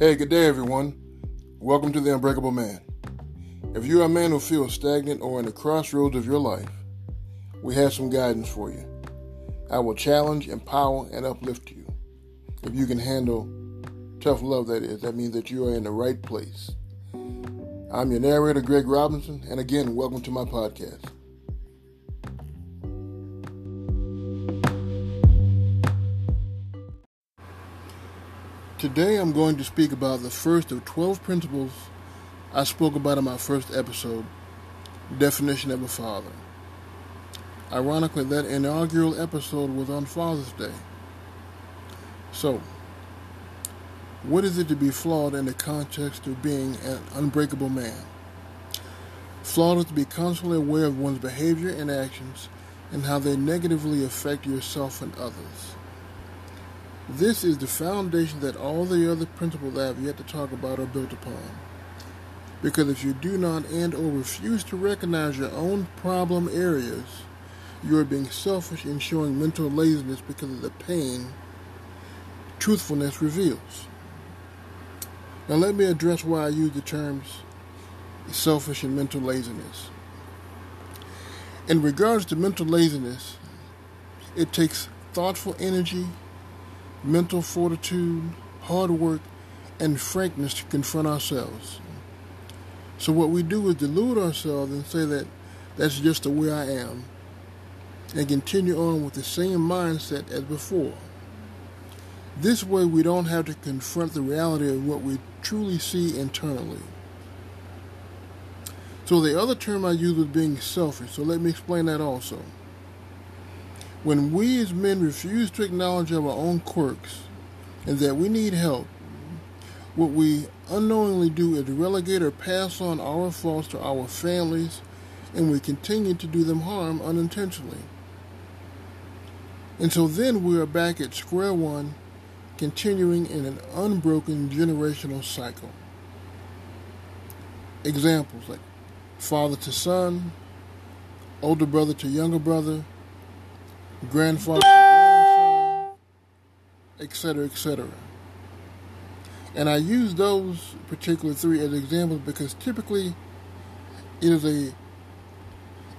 Hey, good day, everyone. Welcome to The Unbreakable Man. If you're a man who feels stagnant or in the crossroads of your life, we have some guidance for you. I will challenge, empower, and uplift you. If you can handle tough love, that is, that means that you are in the right place. I'm your narrator, Greg Robinson, and again, welcome to my podcast. Today I'm going to speak about the first of 12 principles I spoke about in my first episode Definition of a Father. Ironically, that inaugural episode was on Father's Day. So, what is it to be flawed in the context of being an unbreakable man? Flawed is to be constantly aware of one's behavior and actions and how they negatively affect yourself and others. This is the foundation that all the other principles I have yet to talk about are built upon. Because if you do not and or refuse to recognize your own problem areas, you are being selfish and showing mental laziness because of the pain truthfulness reveals. Now let me address why I use the terms selfish and mental laziness. In regards to mental laziness, it takes thoughtful energy mental fortitude, hard work, and frankness to confront ourselves. So, what we do is delude ourselves and say that that's just the way I am, and continue on with the same mindset as before. This way, we don't have to confront the reality of what we truly see internally. So, the other term I use was being selfish, so let me explain that also. When we as men refuse to acknowledge our own quirks and that we need help, what we unknowingly do is relegate or pass on our faults to our families, and we continue to do them harm unintentionally. And so then we are back at square one, continuing in an unbroken generational cycle. Examples like father to son, older brother to younger brother, grandfather etc., etc. And I use those particular three as examples because typically it is a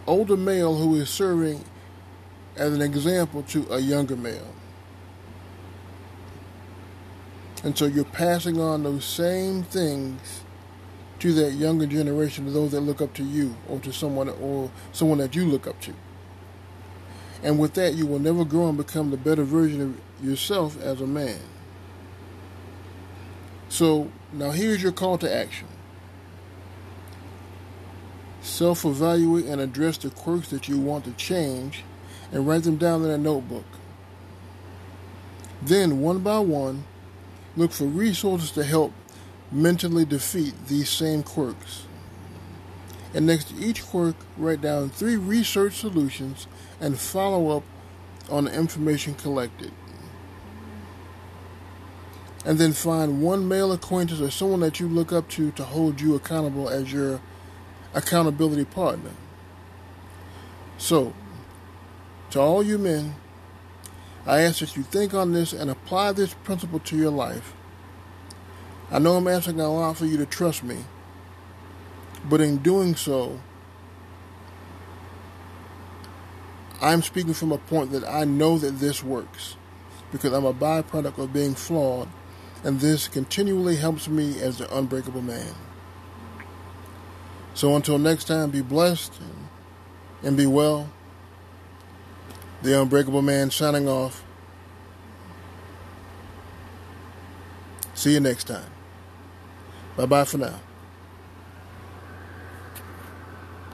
older male who is serving as an example to a younger male. And so you're passing on those same things to that younger generation, to those that look up to you, or to someone, or someone that you look up to. And with that, you will never grow and become the better version of yourself as a man. So, now here's your call to action self evaluate and address the quirks that you want to change and write them down in a notebook. Then, one by one, look for resources to help mentally defeat these same quirks. And next to each quirk, write down three research solutions and follow up on the information collected. And then find one male acquaintance or someone that you look up to to hold you accountable as your accountability partner. So, to all you men, I ask that you think on this and apply this principle to your life. I know I'm asking a lot for you to trust me, but in doing so, I'm speaking from a point that I know that this works because I'm a byproduct of being flawed, and this continually helps me as the unbreakable man. So until next time, be blessed and be well. The Unbreakable Man signing off. See you next time. Bye bye for now.